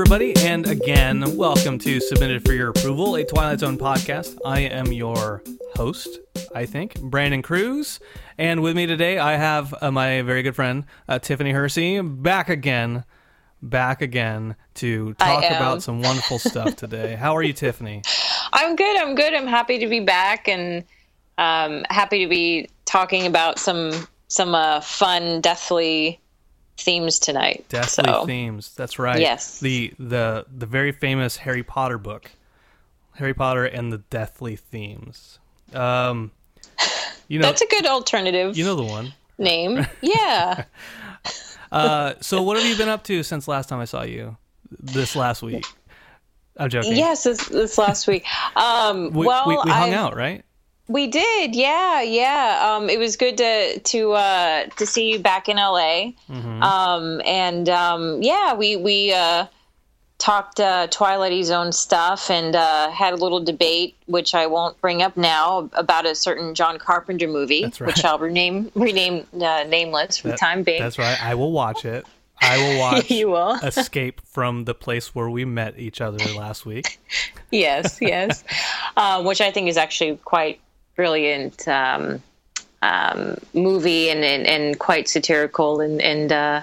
everybody, and again, welcome to Submitted for Your Approval, a Twilight Zone podcast. I am your host, I think, Brandon Cruz, and with me today, I have uh, my very good friend uh, Tiffany Hersey back again, back again to talk about some wonderful stuff today. How are you, Tiffany? I'm good. I'm good. I'm happy to be back and um, happy to be talking about some some uh, fun, deathly themes tonight. Deathly so, themes. That's right. Yes. The the the very famous Harry Potter book, Harry Potter and the Deathly Themes. Um, you know, That's a good alternative you know the one. name. Yeah. Uh, so what have you been up to since last time I saw you? This last week. I'm joking. yes, this, this last week. Um, We, well, we, we hung I've- out, right? We did, yeah, yeah. Um, it was good to to uh, to see you back in LA, Mm-hmm. um, and um, yeah, we we uh, talked uh, Twilight Zone stuff and uh, had a little debate, which I won't bring up now, about a certain John Carpenter movie, right. which I'll rename rename uh, nameless for the time being. That's right. I will watch it. I will watch You will. Escape from the place where we met each other last week. yes, yes, um, which I think is actually quite brilliant um, um, movie and, and and quite satirical and and uh,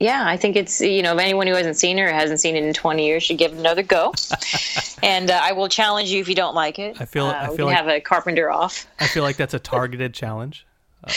yeah, I think it's you know if anyone who hasn't seen it or hasn't seen it in twenty years should give it another go. and uh, I will challenge you if you don't like it. I feel- uh, I we feel can like- have a Carpenter off. I feel like that's a targeted challenge.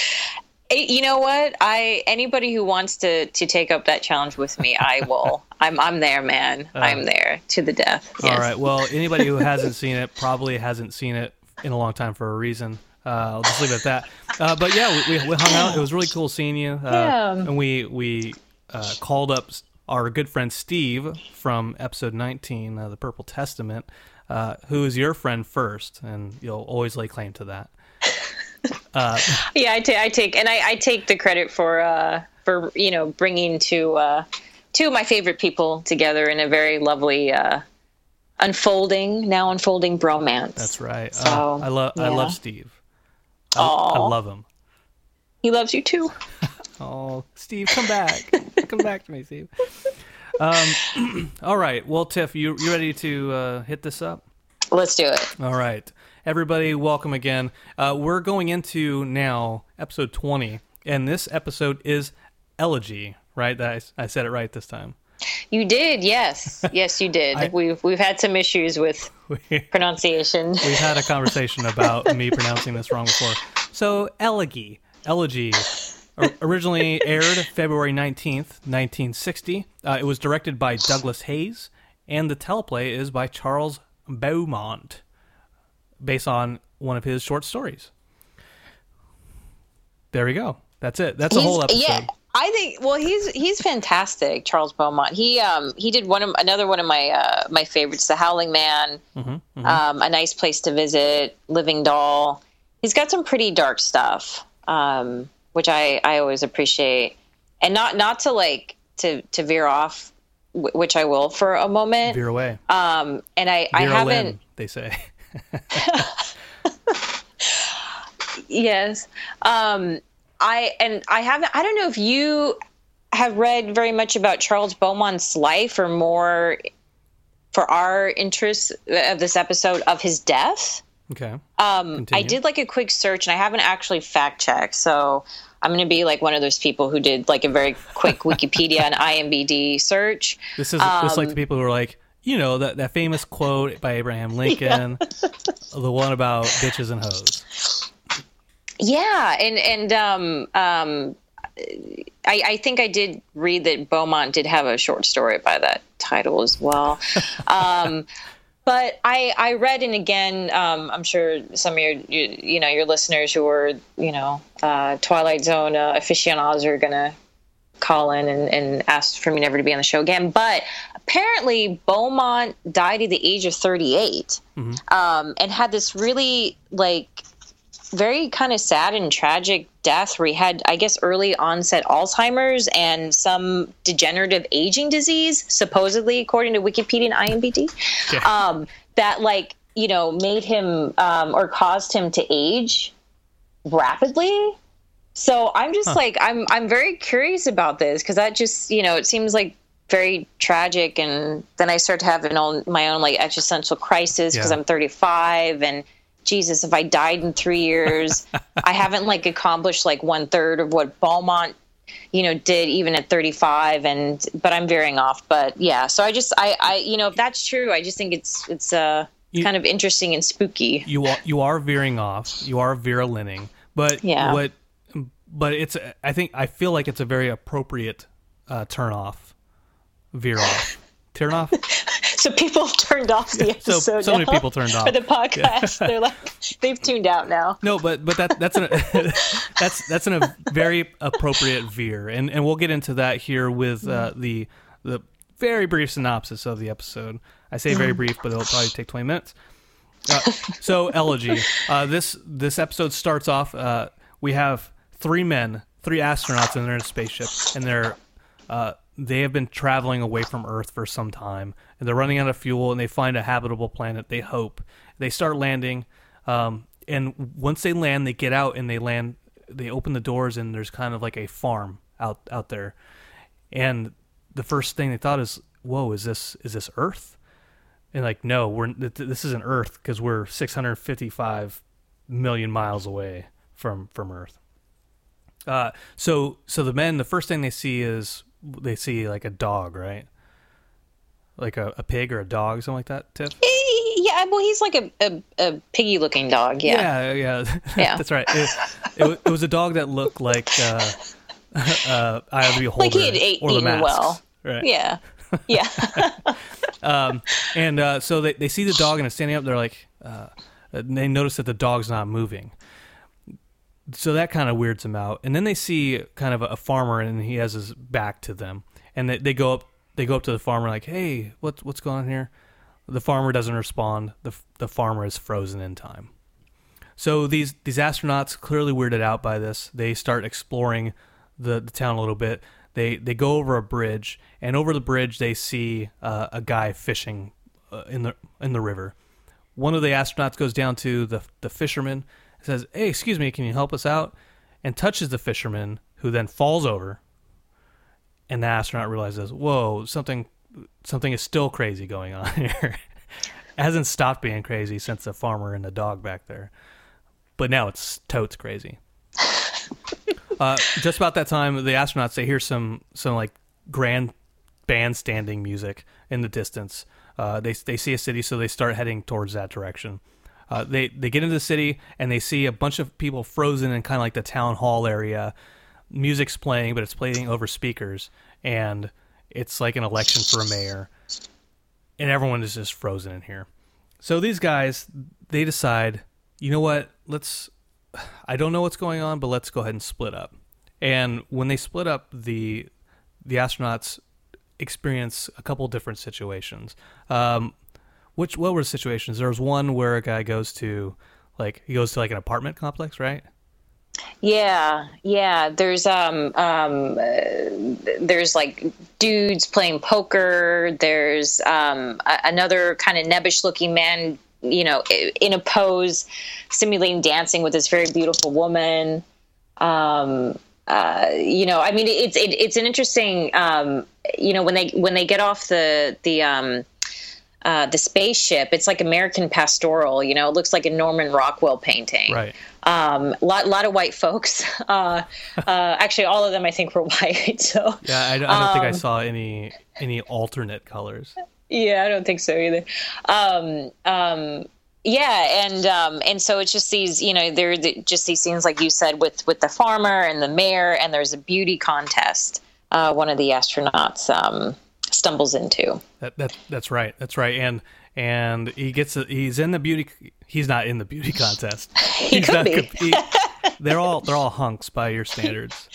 Eh, You know what? I anybody who wants to to take up that challenge with me, I will. I'm I'm there, man. I'm there to the death. Yes. Uh, All right. Well, anybody who hasn't seen it probably hasn't seen it in a long time for a reason. Uh, I'll just leave it at that. Uh, but yeah, we, we, we hung out. It was really cool seeing you. Uh, Yeah. And we we uh, called up our good friend Steve from episode 19, uh, the Purple Testament, uh, who is your friend first, and you'll always lay claim to that. Yeah, I ta- I take and I, I take the credit for uh for you know bringing two uh two of my favorite people together in a very lovely uh unfolding now unfolding bromance. That's right. So, uh, I love I love Steve. I, I love him. He loves you too. Oh, Steve, come back. come back to me, Steve. Um, all right. Well, Tiff, you you ready to uh, hit this up? Let's do it. All right. Everybody, welcome again. Uh, we're going into now episode 20, and this episode is Elegy, right? That I, I said it right this time. You did, yes, yes, you did. I- we've we've had some issues with We, pronunciation. we've had a conversation about me pronouncing this wrong before. So, Elegy. Elegy. Originally aired February 19th, 1960. Uh, it was directed by Douglas Heyes, and the teleplay is by Charles Beaumont, based on one of his short stories. There we go. That's it. That's a whole episode. Yeah, I think. Well, he's he's fantastic, Charles Beaumont. He um he did one of another one of my uh, my favorites, The Howling Man, Mm-hmm, Um, A Nice Place to Visit, Living Doll. He's got some pretty dark stuff, um, which I I always appreciate, and not not to like to to veer off, wh- which I will for a moment. Veer away. Um, and I I haven't. Lynn, they say. Yes. Um, I and I haven't. I don't know if you have read very much about Charles Beaumont's life, or more for our interest of this episode of his death. Okay. Um, I did like a quick search, and I haven't actually fact checked. So I'm going to be like one of those people who did like a very quick Wikipedia and IMBD search. This is this is like Um, the people who are like, you know, that, that famous quote by Abraham Lincoln, the one about bitches and hoes. Yeah, and and um, um, I, I think I did read that Beaumont did have a short story by that title as well. um, but I I read and again, um, I'm sure some of your you, you know your listeners who are you know uh, Twilight Zone uh, aficionados are gonna call in and, and ask for me never to be on the show again. But apparently, Beaumont died at the age of 38 um, and had this really like very kind of sad and tragic death where he had, I guess, early onset Alzheimer's and some degenerative aging disease, supposedly, according to Wikipedia and IMBD, Okay. um, that, like, you know, made him um, or caused him to age rapidly. So I'm just like I'm I'm very curious about this because that just you know it seems like very tragic. And then I start to have an own, my own like existential crisis because Yeah. I'm 35 and Jesus, if I died in three years, I haven't like accomplished like one third of what Beaumont, you know, did even at 35. And but I'm veering off. But yeah, so I just I I you know if that's true, I just think it's it's uh You- kind of interesting and spooky. you are you are veering off. You are Vera but Yeah. what? But it's I think I feel like it's a very appropriate uh, turn off, veer off, turn off. So people have turned off the So- episode. so many now people turned off. for the podcast. They're like they've tuned out now. No, but but that that's an that's that's an, a very appropriate veer, and and we'll get into that here with uh, the the very brief synopsis of the episode. I say very brief, but it'll probably take twenty minutes. Uh, so elegy. Uh, this this episode starts off. Uh, we have three men, three astronauts, and they're in a spaceship, and they're uh, they have been traveling away from Earth for some time, and they're running out of fuel, and they find a habitable planet. They hope they start landing, um, and once they land, they get out and they land. They open the doors, and there's kind of like a farm out out there, and the first thing they thought is, "Whoa, is this is this Earth?" And like, no, we're th- this isn't Earth because we're 655 million miles away from from Earth. Uh, so so the men, the first thing they see is they see like a dog, right? Like a, a pig or a dog, something like that. Tiff. Yeah, well, he's like a, a, a piggy looking dog. Yeah. yeah, yeah. Yeah. that's right. It, it, it was a dog that looked like uh, uh, Eye of the Beholder Like he had ate- or the Masks, well. right? Yeah. Yeah. And uh, so they, they see the dog and it's standing up. They're like, uh, they notice that the dog's not moving. So that kind of weirds them out. And then they see kind of a, a farmer and he has his back to them. And they, they go up they go up to the farmer like, hey, what's what's going on here? The farmer doesn't respond. The the farmer is frozen in time. So these these astronauts clearly weirded out by this. They start exploring the, the town a little bit. They they go over a bridge, and over the bridge they see uh, a guy fishing uh, in the in the river. One of the astronauts goes down to the the fisherman says, "Hey, excuse me, can you help us out?" and touches the fisherman, who then falls over. And the astronaut realizes, "Whoa, something something is still crazy going on here." hasn't stopped being crazy since the farmer and the dog back there but now it's totes crazy. uh, just about that time, the astronauts they hear some some like grand bandstanding music in the distance. Uh, they they see a city, so they start heading towards that direction. Uh, they they get into the city and they see a bunch of people frozen in kind of like the town hall area. Music's playing, but it's playing over speakers, and it's like an election for a mayor, and everyone is just frozen in here. So these guys, they decide, you know what? Let's. I don't know what's going on, but let's go ahead and split up. And when they split up, the the astronauts experience a couple different situations. Um, which what were the situations? There was one where a guy goes to like he goes to like an apartment complex, right? Yeah, yeah. There's um um uh, there's like dudes playing poker. There's um a- another kind of nebbish looking man, you know, in a pose, simulating dancing with this very beautiful woman. Um, uh, you know, I mean, it's it, it's an interesting. Um, you know, when they when they get off the the um uh, the spaceship, it's like American pastoral. You know, it looks like a Norman Rockwell painting Right. um, lot lot of white folks. Uh, uh, actually, all of them I think were white. So Yeah, I, I don't think I Um, saw any any alternate colors. yeah, I don't think so either. Um, um, yeah, and um, and so it's just these, you know, there are the, just these scenes like you said with with the farmer and the mayor, and there's a beauty contest. Uh, one of the astronauts um, stumbles into. That that that's right. That's right. And and he gets a, he's in the beauty. He's not in the beauty contest. He He's could not be. he- they're all they're all hunks by your standards.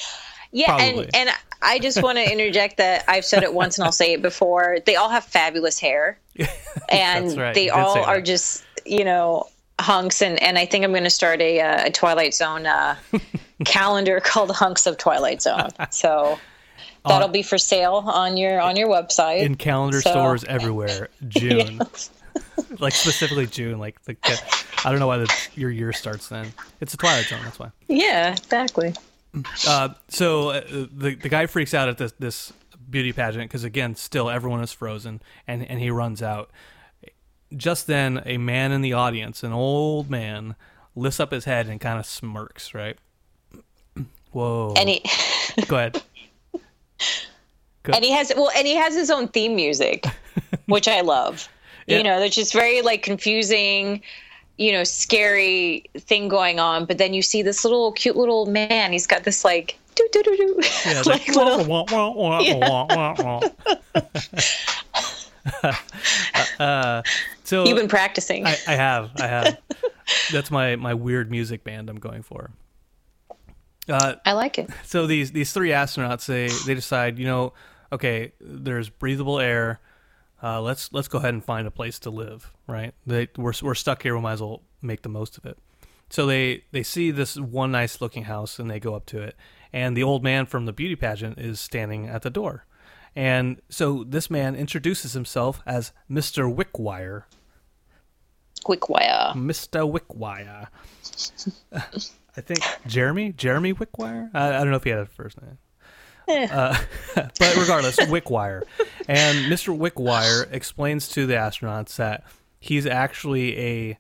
Yeah, Probably. and and I just want to interject that I've said it once and I'll say it before. They all have fabulous hair, and right. they all are just you know hunks. And and I think I'm going to start a, uh, a Twilight Zone uh, calendar called Hunks of Twilight Zone. So that'll be for sale on your on your website. in calendar So- stores everywhere. June, like specifically June. Like the I don't know why the, your year starts then. It's a Twilight Zone. That's why. yeah, exactly. Uh, so uh, the the guy freaks out at this this beauty pageant because again, still everyone is frozen, and and he runs out. Just then, a man in the audience, an old man, lifts up his head and kind of smirks. Right. Whoa. And he Go ahead. and he has well, and he has his own theme music, which I love. Yeah. You know, there's just very like confusing, you know, scary thing going on. But then you see this little cute little man. He's got this like Yeah, little. wah, wah, wah, uh, so You've been practicing. I, I have, I have. That's my my weird music band I'm going for. Uh, I like it. so these these three astronauts they they decide you know okay there's breathable air uh, let's let's go ahead and find a place to live right they we're, we're stuck here we might as well make the most of it so they they see this one nice looking house and they go up to it and the old man from the beauty pageant is standing at the door and so this man introduces himself as Mr. Wickwire Quick wire. Mr. Wickwire I think Jeremy Jeremy Wickwire I, I don't know if he had a first name Uh, but regardless, Wickwire. And Mr. Wickwire explains to the astronauts that he's actually a,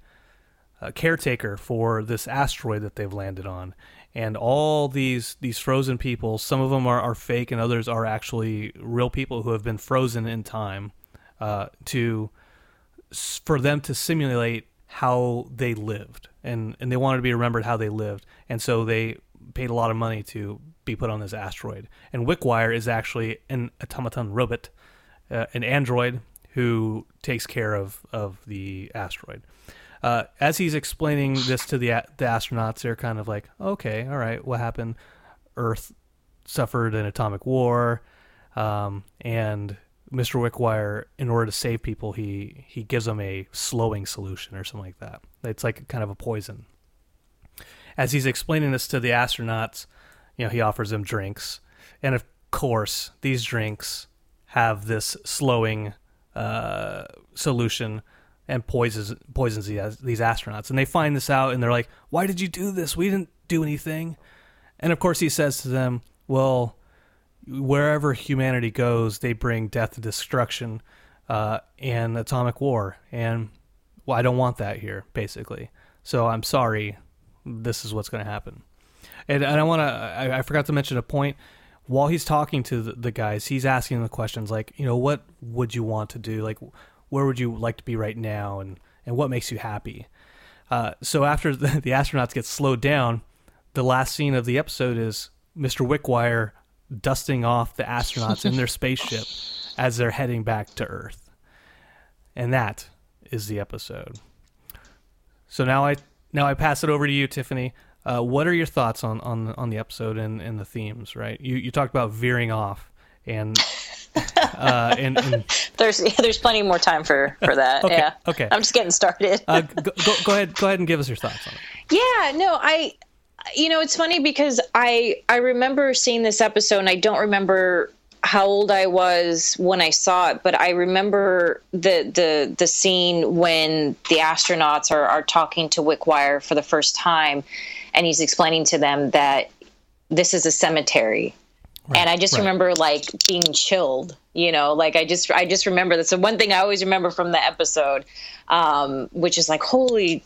a caretaker for this asteroid that they've landed on. And all these these frozen people, some of them are, are fake, and others are actually real people who have been frozen in time uh, to for them to simulate how they lived, and and they wanted to be remembered how they lived, and so they paid a lot of money to be put on this asteroid. And Wickwire is actually an automaton robot, uh, an android who takes care of of the asteroid. Uh, as he's explaining this to the the astronauts, they're kind of like, "Okay, all right, what happened? Earth suffered an atomic war, um, and Mr. Wickwire, in order to save people, he he gives them a slowing solution or something like that. It's like kind of a poison. As he's explaining this to the astronauts, you know, he offers them drinks, and of course, these drinks have this slowing uh, solution and poisons poisons these, these astronauts. And they find this out, and they're like, "Why did you do this? We didn't do anything." And of course, he says to them, "Well." Wherever humanity goes, they bring death and destruction uh, and atomic war. And well, I don't want that here, basically. So I'm sorry. This is what's going to happen. And, and I want to, I, I forgot to mention a point. While he's talking to the, the guys, he's asking the questions like, you know, what would you want to do? Like, where would you like to be right now? And, and what makes you happy? Uh, so after the, the astronauts get slowed down, the last scene of the episode is Mr. Wickwire dusting off the astronauts in their spaceship as they're heading back to Earth. And that is the episode. So now I now I pass it over to you, Tiffany. Uh, what are your thoughts on, on on the episode and, and the themes? Right, you you talked about veering off and uh, and, and There's there's plenty more time for for that. Okay, Yeah. okay. I'm just getting started. uh, go, go, go ahead go ahead and give us your thoughts on it. Yeah, no, I you know, it's funny because I I remember seeing this episode and I don't remember how old I was when I saw it, but I remember the the the scene when the astronauts are are talking to Wickwire for the first time and he's explaining to them that this is a cemetery. and I just right. remember like being chilled, you know, like I just I just remember that's the one thing I always remember from the episode, um, which is like holy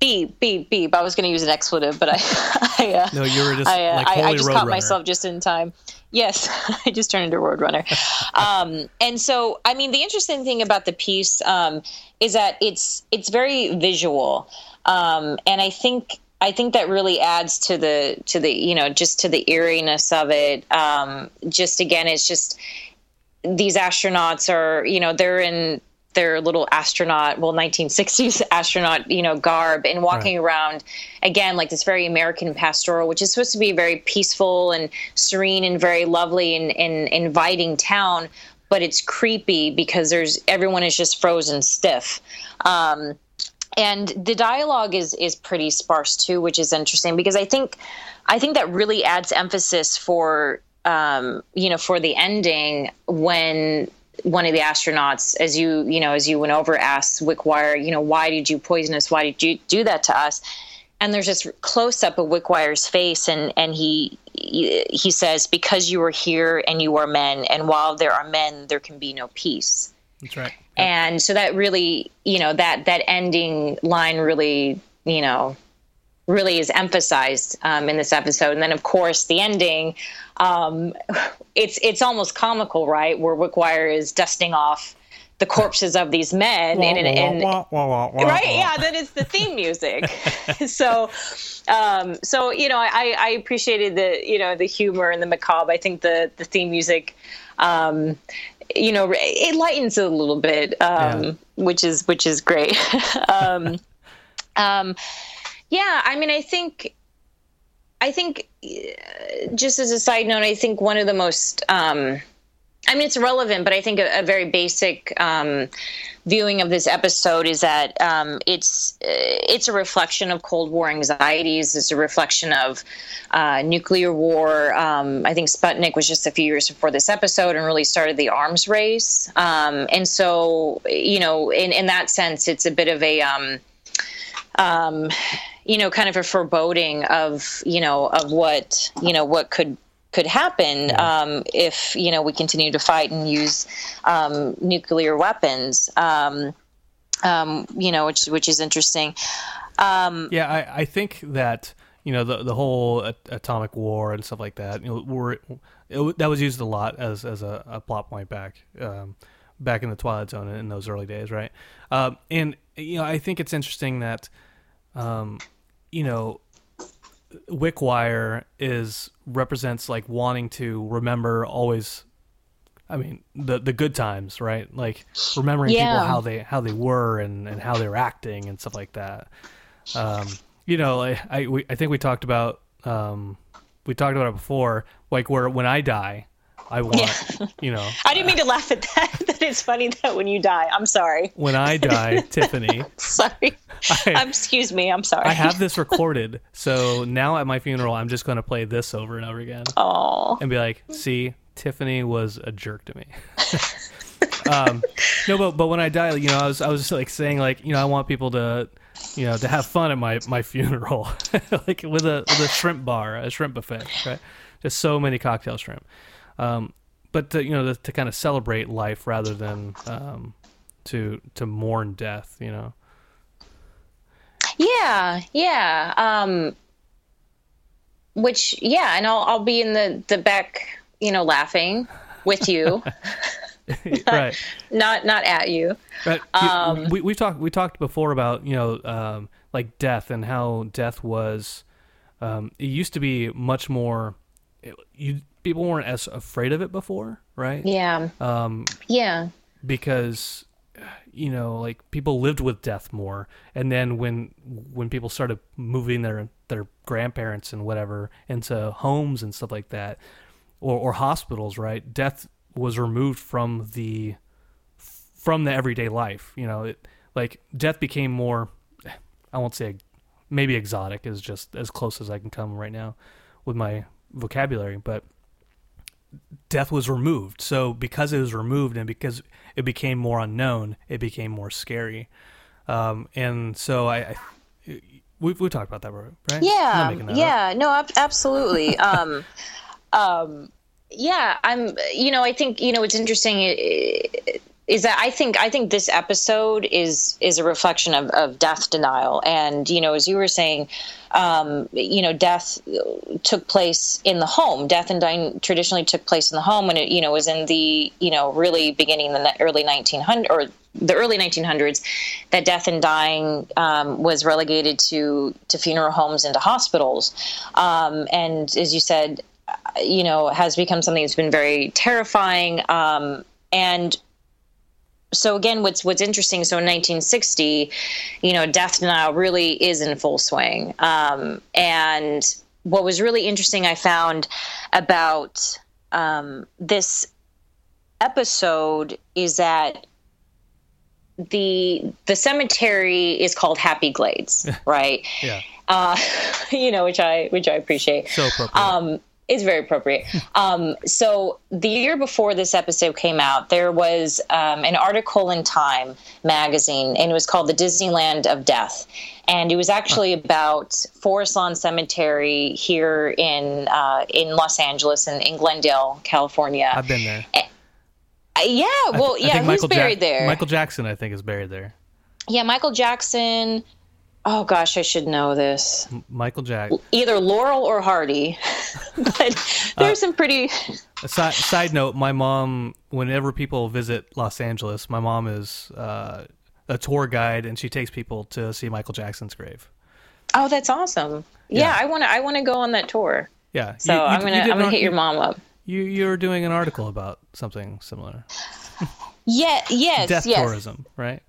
beep beep beep. I was going to use an expletive, but I I, uh, No, you were just I, uh, like I, I just caught Roadrunner. myself just in time. Yes, I just turned into a Roadrunner. um, and so, I mean, the interesting thing about the piece um, is that it's it's very visual, um, and I think I think that really adds to the to the you know just to the eeriness of it. Um, just again, it's just these astronauts are you know they're in their little astronaut well 1960s astronaut you know garb and walking Right. around again like this very american pastoral which is supposed to be a very peaceful and serene and very lovely and, and inviting town but it's creepy because there's everyone is just frozen stiff um, and the dialogue is is pretty sparse too which is interesting because i think i think that really adds emphasis for um, you know for the ending when one of the astronauts as you you know as you went over asks wickwire you know why did you poison us why did you do that to us and there's this close up of Wickwire's face, and and he he says, "Because you are here and you are men, and while there are men, there can be no peace." That's right. Yep. And so that really, you know, that that ending line really, you know, really is emphasized um, in this episode. And then, of course, the ending, um, it's it's almost comical, right? Where Wickwire is dusting off the corpses of these men in an right yeah then it's the theme music so um so you know i i appreciated the you know the humor and the macabre i think the the theme music um you know it lightens it a little bit um yeah. which is which is great um um yeah i mean i think i think uh, just as a side note i think one of the most um I mean, it's relevant, but I think a, a very basic um, viewing of this episode is that um, it's it's a reflection of Cold War anxieties. It's a reflection of uh, nuclear war. Um, I think Sputnik was just a few years before this episode and really started the arms race. Um, and so, you know, in in that sense, it's a bit of a um, you know, kind of a foreboding of you know of what you know what could could happen um, if you know we continue to fight and use um, nuclear weapons. Um, um you know, which which is interesting. Um, yeah, I, I think that you know the the whole atomic war and stuff like that. You know, were it, that was used a lot as as a, a plot point back um, back in the Twilight Zone in those early days, right? and you know, I think it's interesting that you know Wickwire is represents like wanting to remember always I mean the the good times, right? Like remembering yeah. people how they how they were and, and how they were acting and stuff like that. Um, you know, I I, we, I think we talked about um, we talked about it before, like where when I die, I want, yeah. you know. I didn't mean to laugh at that. it's funny that when you die, I'm sorry. When I die, Tiffany. sorry. I, um, excuse me. I'm sorry. I have this recorded, so now at my funeral, I'm just going to play this over and over again. Oh. And be like, see, Tiffany was a jerk to me. um, no, but but when I die, you know, I was I was like saying like, you know, I want people to you know, to have fun at my my funeral, like with a with a shrimp bar, a shrimp buffet, right? Just so many cocktail shrimp. Um, but to, you know, to, to, kind of celebrate life rather than um, to to mourn death, you know. Yeah, yeah. Um, which, yeah, and I'll I'll be in the the back, you know, laughing with you. right. not not at you. Right. Um, we we talked we talked before about you know um, like death and how death was. Um, it used to be much more. It, you people weren't as afraid of it before, right? Yeah. Um, yeah. Because you know, like people lived with death more, and then when when people started moving their their grandparents and whatever into homes and stuff like that, or or hospitals, right? Death was removed from the from the everyday life. You know, it like death became more. I won't say maybe exotic is just as close as I can come right now with my vocabulary, but death was removed. So because it was removed and because it became more unknown, it became more scary. Um, and so I, I we we talked about that, right? Yeah, yeah, up. no, ab- absolutely. um, um, yeah, I'm. You know, I think you know it's interesting. It, it, is that I think I think this episode is is a reflection of, of death denial, and you know, as you were saying, um, you know, death took place in the home. Death and dying traditionally took place in the home, and it you know was in the you know really beginning the early 1900s or the early 1900s that death and dying um, was relegated to to funeral homes and to hospitals, um, and as you said, you know, has become something that's been very terrifying. Um, and so again what's what's interesting so in 1960 you know death denial really is in full swing. Um, and what was really interesting i found about um, this episode is that the the cemetery is called happy glades right? Yeah. Uh, you know which i which i appreciate. So appropriate. Um, it's very appropriate. Um, so the year before this episode came out, there was um, an article in Time magazine, and it was called "The Disneyland of Death," and it was actually about Forest Lawn Cemetery here in uh, in Los Angeles and in, Glendale, California. I've been there. Uh, yeah, well, I yeah, who's Michael buried Jack- there? Michael Jackson, I think, is buried there. yeah, Michael Jackson. Oh gosh, I should know this. Michael Jack. Either Laurel or Hardy, but there's some pretty. A si- side note: My mom, whenever people visit Los Angeles, my mom is uh, a tour guide, and she takes people to see Michael Jackson's grave. Oh, that's awesome. Yeah, Yeah. I want to. I want to go on that tour. Yeah. So you- you- I'm gonna. I'm gonna an- hit your mom up. You you're doing an article about something similar. Yeah. Yes. Death yes. tourism, right?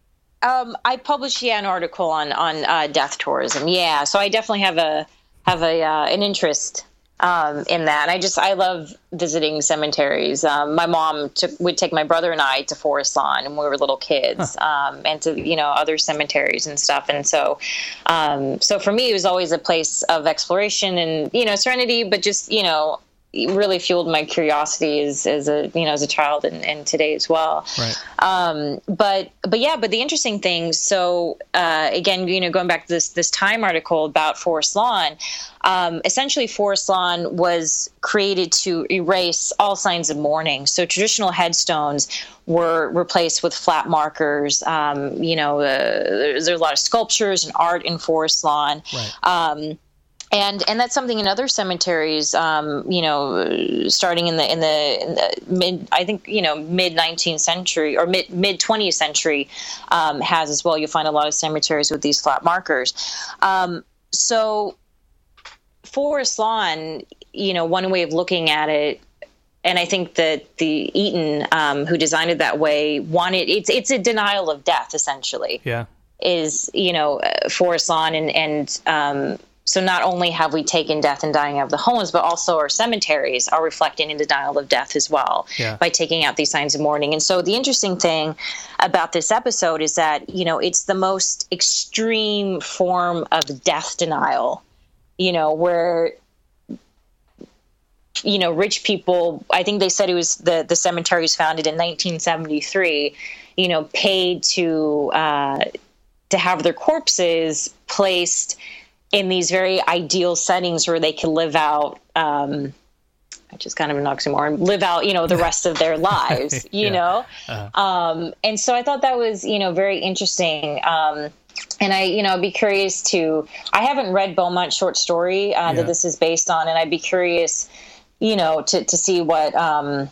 Um, I published yeah an article on on uh, death tourism. Yeah, so I definitely have a have a uh, an interest um, in that. I just I love visiting cemeteries. Um, my mom took would take my brother and I to Forest Lawn when we were little kids, um, and to you know other cemeteries and stuff. And so, um, so for me, it was always a place of exploration and you know serenity, but just you know really fueled my curiosity as, as a you know as a child and, and today as well Right. um, but but yeah but the interesting thing so uh, again you know going back to this this time article about forest lawn um, essentially forest lawn was created to erase all signs of mourning so traditional headstones were replaced with flat markers um, you know uh, there's, there's a lot of sculptures and art in forest lawn Right. And and that's something in other cemeteries, um, you know, starting in the in the, in the mid, I think you know, mid 19th century or mid mid 20th century um, has as well. You'll find a lot of cemeteries with these flat markers. Um, so, Forest Lawn, you know, one way of looking at it. And I think that the Eaton, um, who designed it that way, wanted it's it's a denial of death essentially Yeah. is you know uh, forest lawn and and um, so not only have we taken death and dying out of the homes but also our cemeteries are reflecting in the denial of death as well Yeah. by taking out these signs of mourning and so the interesting thing about this episode is that you know it's the most extreme form of death denial you know where you know rich people i think they said it was the the cemetery was founded in 1973 you know paid to uh to have their corpses placed in these very ideal settings where they can live out um which is kind of an oxymoron live out you know the rest of their lives you Yeah. know um and so i thought that was you know very interesting um and I, you know, I'd be curious to. I haven't read Beaumont's short story uh, Yeah. that this is based on, and I'd be curious, you know, to to see what um,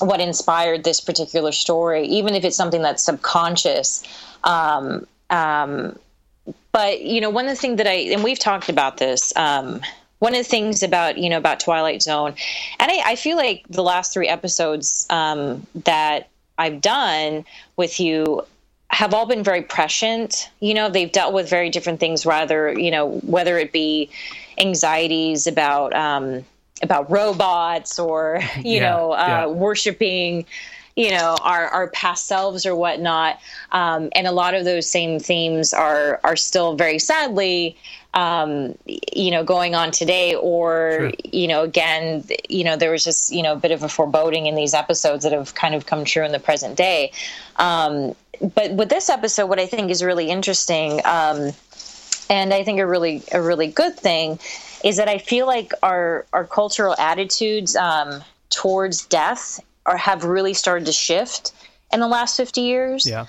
what inspired this particular story, even if it's something that's subconscious. Um, um, but you know, one of the things that I and we've talked about this. Um, one of the things about you know about Twilight Zone, and I, I feel like the last three episodes um, that I've done with you have all been very prescient. You know, they've dealt with very different things, rather, you know, whether it be anxieties about um, about robots or you Yeah, know, uh, yeah. worshiping, you know, our our past selves or whatnot. Um, and a lot of those same themes are are still very sadly. Um, you know, going on today, or Sure. you know, again, you know, there was just you know a bit of a foreboding in these episodes that have kind of come true in the present day. Um, but with this episode, what I think is really interesting, um, and I think a really a really good thing, is that I feel like our our cultural attitudes um, towards death are have really started to shift in the last fifty years Yeah.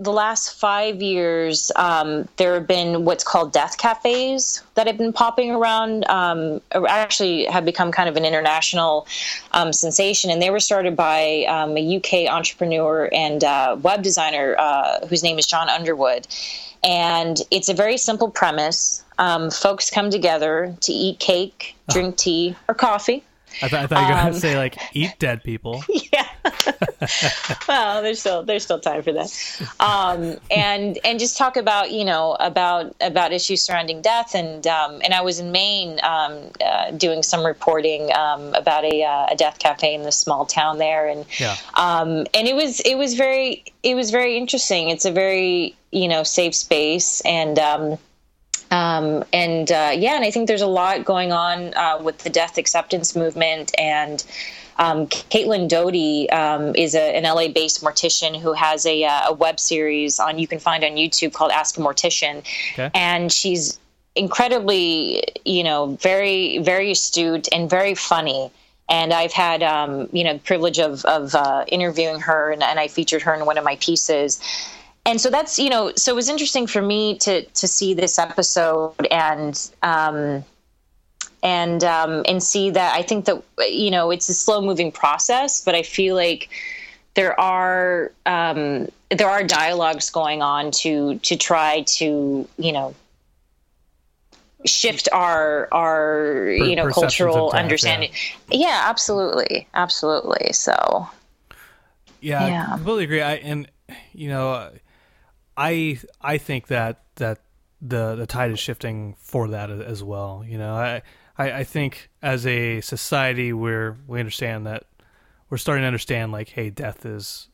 the last five years, um, there have been what's called death cafes that have been popping around. Um, actually, have become kind of an international um, sensation, and they were started by um, a UK entrepreneur and uh, web designer uh, whose name is Jon Underwood. And it's a very simple premise. Um, folks come together to eat cake, drink tea, or coffee. I, th- I thought you were Um, going to say like eat dead people. yeah. well, there's still there's still time for that, um, and and just talk about you know about about issues surrounding death and um, and I was in Maine um, uh, doing some reporting um, about a, uh, a death cafe in the small town there, and Yeah. um, and it was it was very it was very interesting. It's a very you know safe space, and um, and uh, yeah, and I think there's a lot going on uh, with the death acceptance movement. And um, Caitlin Doughty um, is a, an LA based mortician who has a, uh, a, web series on you can find on YouTube called Ask a Mortician. Okay. And she's incredibly, you know, very, very astute and very funny. And I've had, um, you know, the privilege of, of uh, interviewing her, and, and I featured her in one of my pieces and so that's you know so it was interesting for me to to see this episode and um and um and see that i think that you know it's a slow moving process but i feel like there are um there are dialogues going on to to try to you know shift our our you know cultural death, understanding yeah. yeah absolutely absolutely so yeah, yeah. I completely agree i and you know I I think that that the the tide is shifting for that as well. You know, I I, I think as a society where we understand that we're starting to understand like, hey, death is,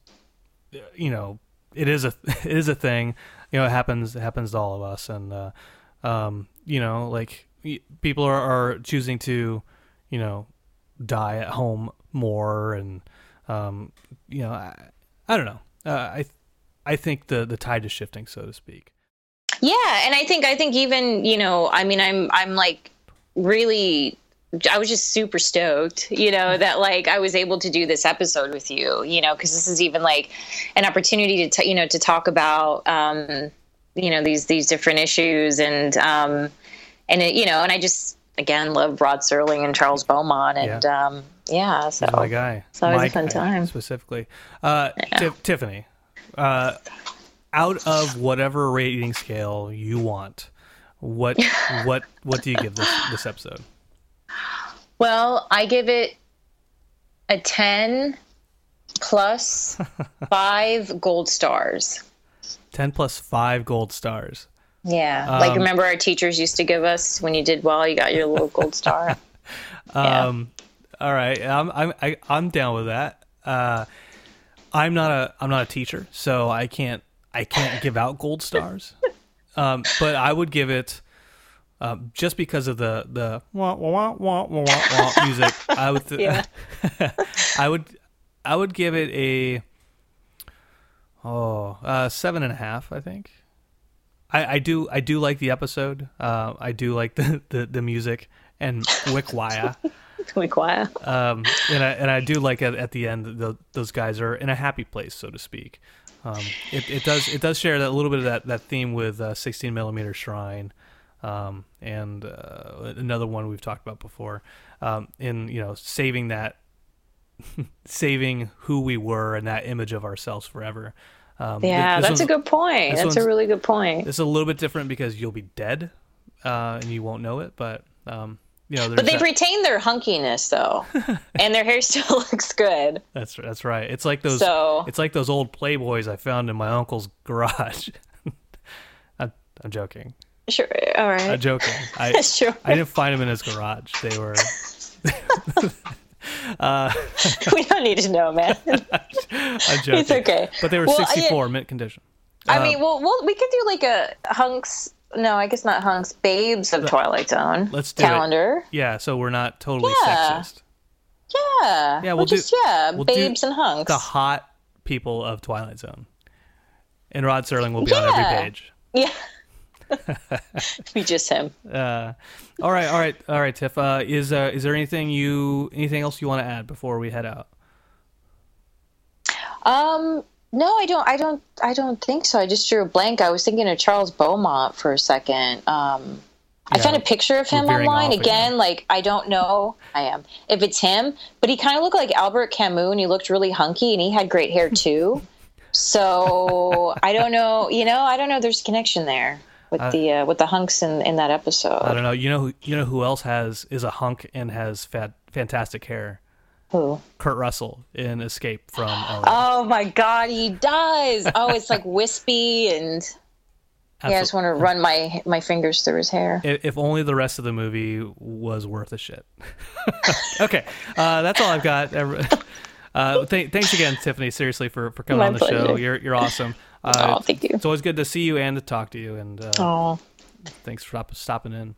you know, it is a it is a thing. You know, it happens it happens to all of us, and uh, um, you know, like people are, are choosing to, you know, die at home more, and um, you know, I, I don't know. Uh, I I think the the tide is shifting, so to speak. Yeah, and I think I think even you know, I mean, I'm I'm like really I was just super stoked, you know, that like I was able to do this episode with you, you know, because this is even like an opportunity to, t- you know, to talk about, um, you know, these these different issues and um, and it, you know, and I just again love Rod Serling and Charles Beaumont and yeah, um, yeah so my guy, so it was a fun time specifically. Uh, yeah. T- Tiffany, uh, out of whatever rating scale you want, what what what do you give this this episode? Well, I give it a ten plus five gold stars. Ten plus five gold stars. Yeah, um, like remember our teachers used to give us when you did well, you got your little gold star. um, yeah. all right, I'm I'm I, am i am down with that. Uh, I'm not a I'm not a teacher, so I can't I can't give out gold stars. Um, but I would give it um, just because of the the wah, wah, wah, wah, wah, music. I would th- I would I would give it a oh uh, seven and a half. I think. I, I do I do like the episode. Uh, I do like the, the, the music and Wickwaya. Wickwaya. Um, and I and I do like at, at the end the, those guys are in a happy place, so to speak. Um, it, it does it does share that little bit of that, that theme with uh, 16 millimeter Shrine, um, and uh, another one we've talked about before. Um, in you know saving that, saving who we were and that image of ourselves forever. Um, yeah, that's a good point. That's a really good point. It's a little bit different because you'll be dead, uh, and you won't know it, but um, you know, but they've that... retained their hunkiness though, and their hair still looks good. That's that's right. It's like those. So... It's like those old Playboys I found in my uncle's garage. I'm, I'm joking. Sure. All right. I'm joking. I sure. I didn't find them in his garage. They were. uh, we don't need to know, man. I'm joking. It's okay. But they were well, 64 I, mint condition. I mean, um, well, well, we could do like a hunks no, I guess not hunks. Babes of Twilight Zone. Let's do calendar. It. Yeah, so we're not totally yeah. sexist. Yeah. Yeah, we'll, we'll do, just yeah, we'll babes and hunks. The hot people of Twilight Zone. And Rod Serling will be yeah. on every page. Yeah. be just him. Uh, all right, all right, all right, Tiff. Uh, is uh, is there anything you anything else you want to add before we head out? Um, no, I don't. I don't. I don't think so. I just drew a blank. I was thinking of Charles Beaumont for a second. Um, yeah, I found a picture of him online again. Like I don't know. I am if it's him, but he kind of looked like Albert Camus, and he looked really hunky, and he had great hair too. so I don't know. You know, I don't know. There's a connection there with uh, the uh, with the hunks in in that episode. I don't know. You know who you know who else has is a hunk and has fat, fantastic hair. Who? Kurt Russell in Escape from LA. Oh my God, he does. Oh, it's like wispy and. Absolutely. Yeah, I just want to run my my fingers through his hair. If only the rest of the movie was worth a shit. okay, uh, that's all I've got. Uh, th- thanks again, Tiffany. Seriously for, for coming my on the pleasure. show. You're you're awesome. Uh, oh, thank you. It's always good to see you and to talk to you. And uh, oh, Thanks for stopping in.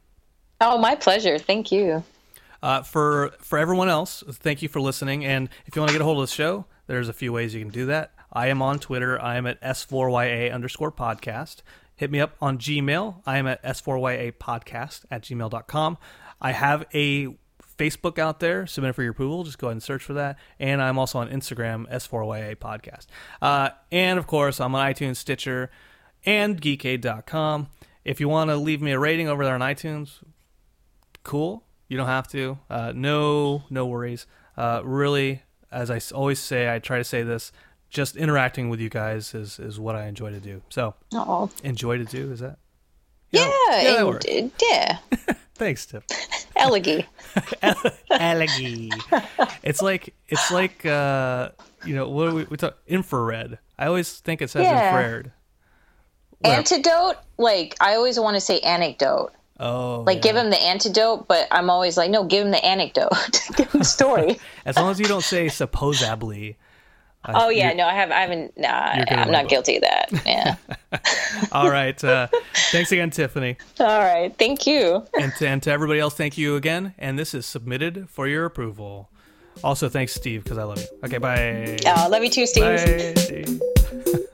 Oh, my pleasure. Thank you. Uh, for for everyone else, thank you for listening. And if you want to get a hold of the show, there's a few ways you can do that. I am on Twitter. I am at s4ya underscore podcast. Hit me up on Gmail. I am at s4ya podcast at gmail.com. I have a Facebook out there. Submit for your approval. Just go ahead and search for that. And I'm also on Instagram, S4YA Podcast. Uh, and of course, I'm on iTunes, Stitcher, and geekade.com. If you want to leave me a rating over there on iTunes, cool. You don't have to. Uh, no, no worries. Uh, really, as I always say, I try to say this. Just interacting with you guys is, is what I enjoy to do. So, Oh, enjoy to do is that? yeah. yeah, that and, uh, yeah. Thanks, Tip. Elegy. Elegy. it's like it's like uh, you know what do we, we talk infrared. I always think it says Yeah. infrared. Whatever. Antidote, like, I always want to say anecdote. Oh, Like, yeah. give him the antidote, but I'm always like, no, give him the anecdote. give him the story. As long as you don't say supposedly. I- oh, yeah. No, I have, I haven't, nah, I'm not guilty of that. Yeah. All right. Uh, thanks again, Tiffany, All right. Thank you. and to, and to everybody else, thank you again. And this is submitted for your approval. Also, thanks, Steve, because I love you. Okay, bye. Uh, love you too, Steve. Bye, Steve.